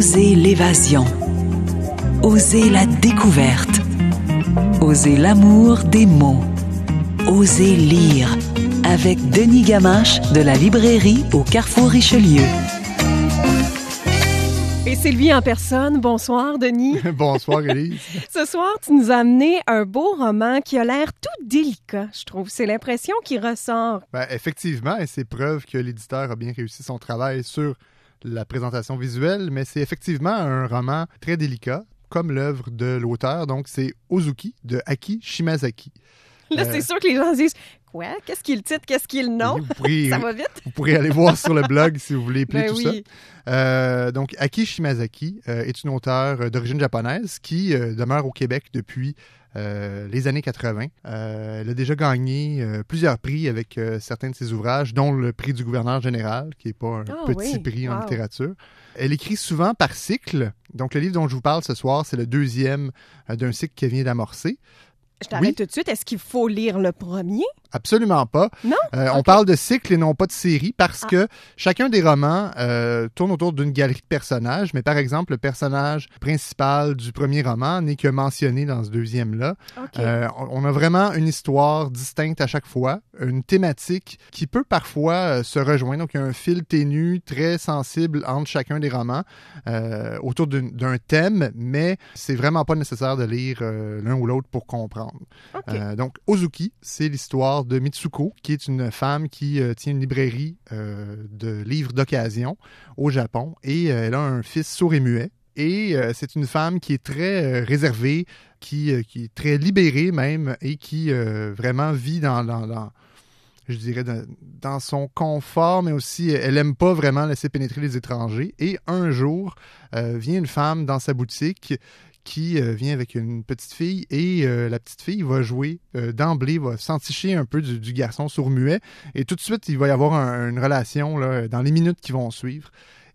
Osez l'évasion. Osez la découverte. Osez l'amour des mots. Osez lire avec Denis Gamache de la librairie au Carrefour Richelieu. Et Sylvie en personne, bonsoir Denis. bonsoir Élise. Ce soir, tu nous as amené un beau roman qui a l'air tout délicat, je trouve. C'est l'impression qui ressort. Ben, effectivement, et c'est preuve que l'éditeur a bien réussi son travail sur la présentation visuelle, mais c'est effectivement un roman très délicat, comme l'œuvre de l'auteur. Donc, c'est Ozuki de Aki Shimazaki. Là, c'est euh, sûr que les gens disent Quoi? Qu'est-ce qu'il le titre? Qu'est-ce qu'il le nom Ça va vite. Vous pourrez aller voir sur le blog si vous voulez épeler ben tout ça. Euh, donc, Aki Shimazaki euh, est une auteure d'origine japonaise qui demeure au Québec depuis les années 80. elle a déjà gagné plusieurs prix avec certains de ses ouvrages, dont le prix du gouverneur général, qui n'est pas un ah petit prix en littérature. Elle écrit souvent par cycle. Donc, le livre dont je vous parle ce soir, c'est le deuxième d'un cycle qu'elle vient d'amorcer. Je t'arrête tout de suite. Est-ce qu'il faut lire le premier? Absolument pas. Non? Euh, on parle de cycle et non pas de série parce ah. que chacun des romans euh, tourne autour d'une galerie de personnages, mais par exemple, le personnage principal du premier roman n'est que mentionné dans ce deuxième-là. Euh, on a vraiment une histoire distincte à chaque fois, une thématique qui peut parfois se rejoindre. Donc, il y a un fil ténu très sensible entre chacun des romans autour d'un thème, mais c'est vraiment pas nécessaire de lire l'un ou l'autre pour comprendre. donc, Ozuki, c'est l'histoire de Mitsuko, qui est une femme qui euh, tient une librairie euh, de livres d'occasion au Japon et euh, elle a un fils sourd et muet. Et c'est une femme qui est très réservée, qui, qui, est très libérée même et qui vraiment vit dans, dans, je dirais, dans, son confort, mais aussi, elle aime pas vraiment laisser pénétrer les étrangers. Et un jour, vient une femme dans sa boutique qui euh, vient avec une petite fille et euh, la petite fille va jouer euh, d'emblée, va s'enticher un peu du, garçon sourd-muet et tout de suite, il va y avoir une relation là, dans les minutes qui vont suivre.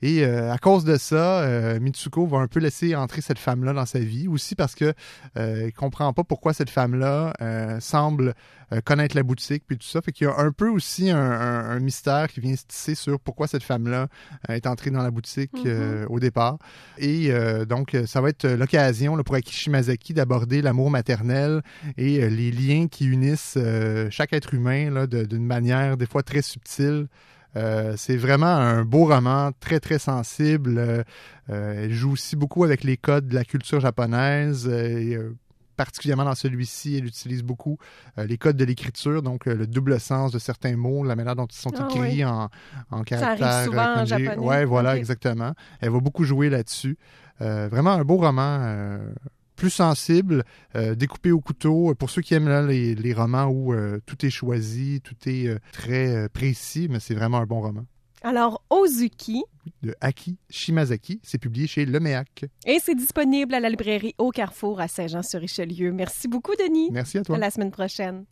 Et euh, à cause de ça, euh, Mitsuko va un peu laisser entrer cette femme-là dans sa vie, aussi parce que euh, il comprend pas pourquoi cette femme-là semble connaître la boutique puis tout ça. Fait qu'il y a un peu aussi un, mystère qui vient se tisser sur pourquoi cette femme-là est entrée dans la boutique mm-hmm. au départ. Et donc, ça va être l'occasion pour Akishimazaki d'aborder l'amour maternel et les liens qui unissent chaque être humain d'une manière des fois très subtile. Euh, c'est vraiment un beau roman, très très sensible. Euh, elle joue aussi beaucoup avec les codes de la culture japonaise. Et, particulièrement dans celui-ci, elle utilise beaucoup les codes de l'écriture, donc le double sens de certains mots, la manière dont ils sont ah écrits en, en caractères. Ça en japonais. Ouais, voilà, exactement. Elle va beaucoup jouer là-dessus. vraiment un beau roman plus sensible, euh, découpé au couteau. Pour ceux qui aiment les, romans où euh, tout est choisi, tout est euh, très précis, mais c'est vraiment un bon roman. Alors, Ozuki. De Aki Shimazaki. C'est publié chez Leméac. Et c'est disponible à la librairie Au Carrefour à Saint-Jean-sur-Richelieu. Merci beaucoup, Denis. Merci à toi. À la semaine prochaine.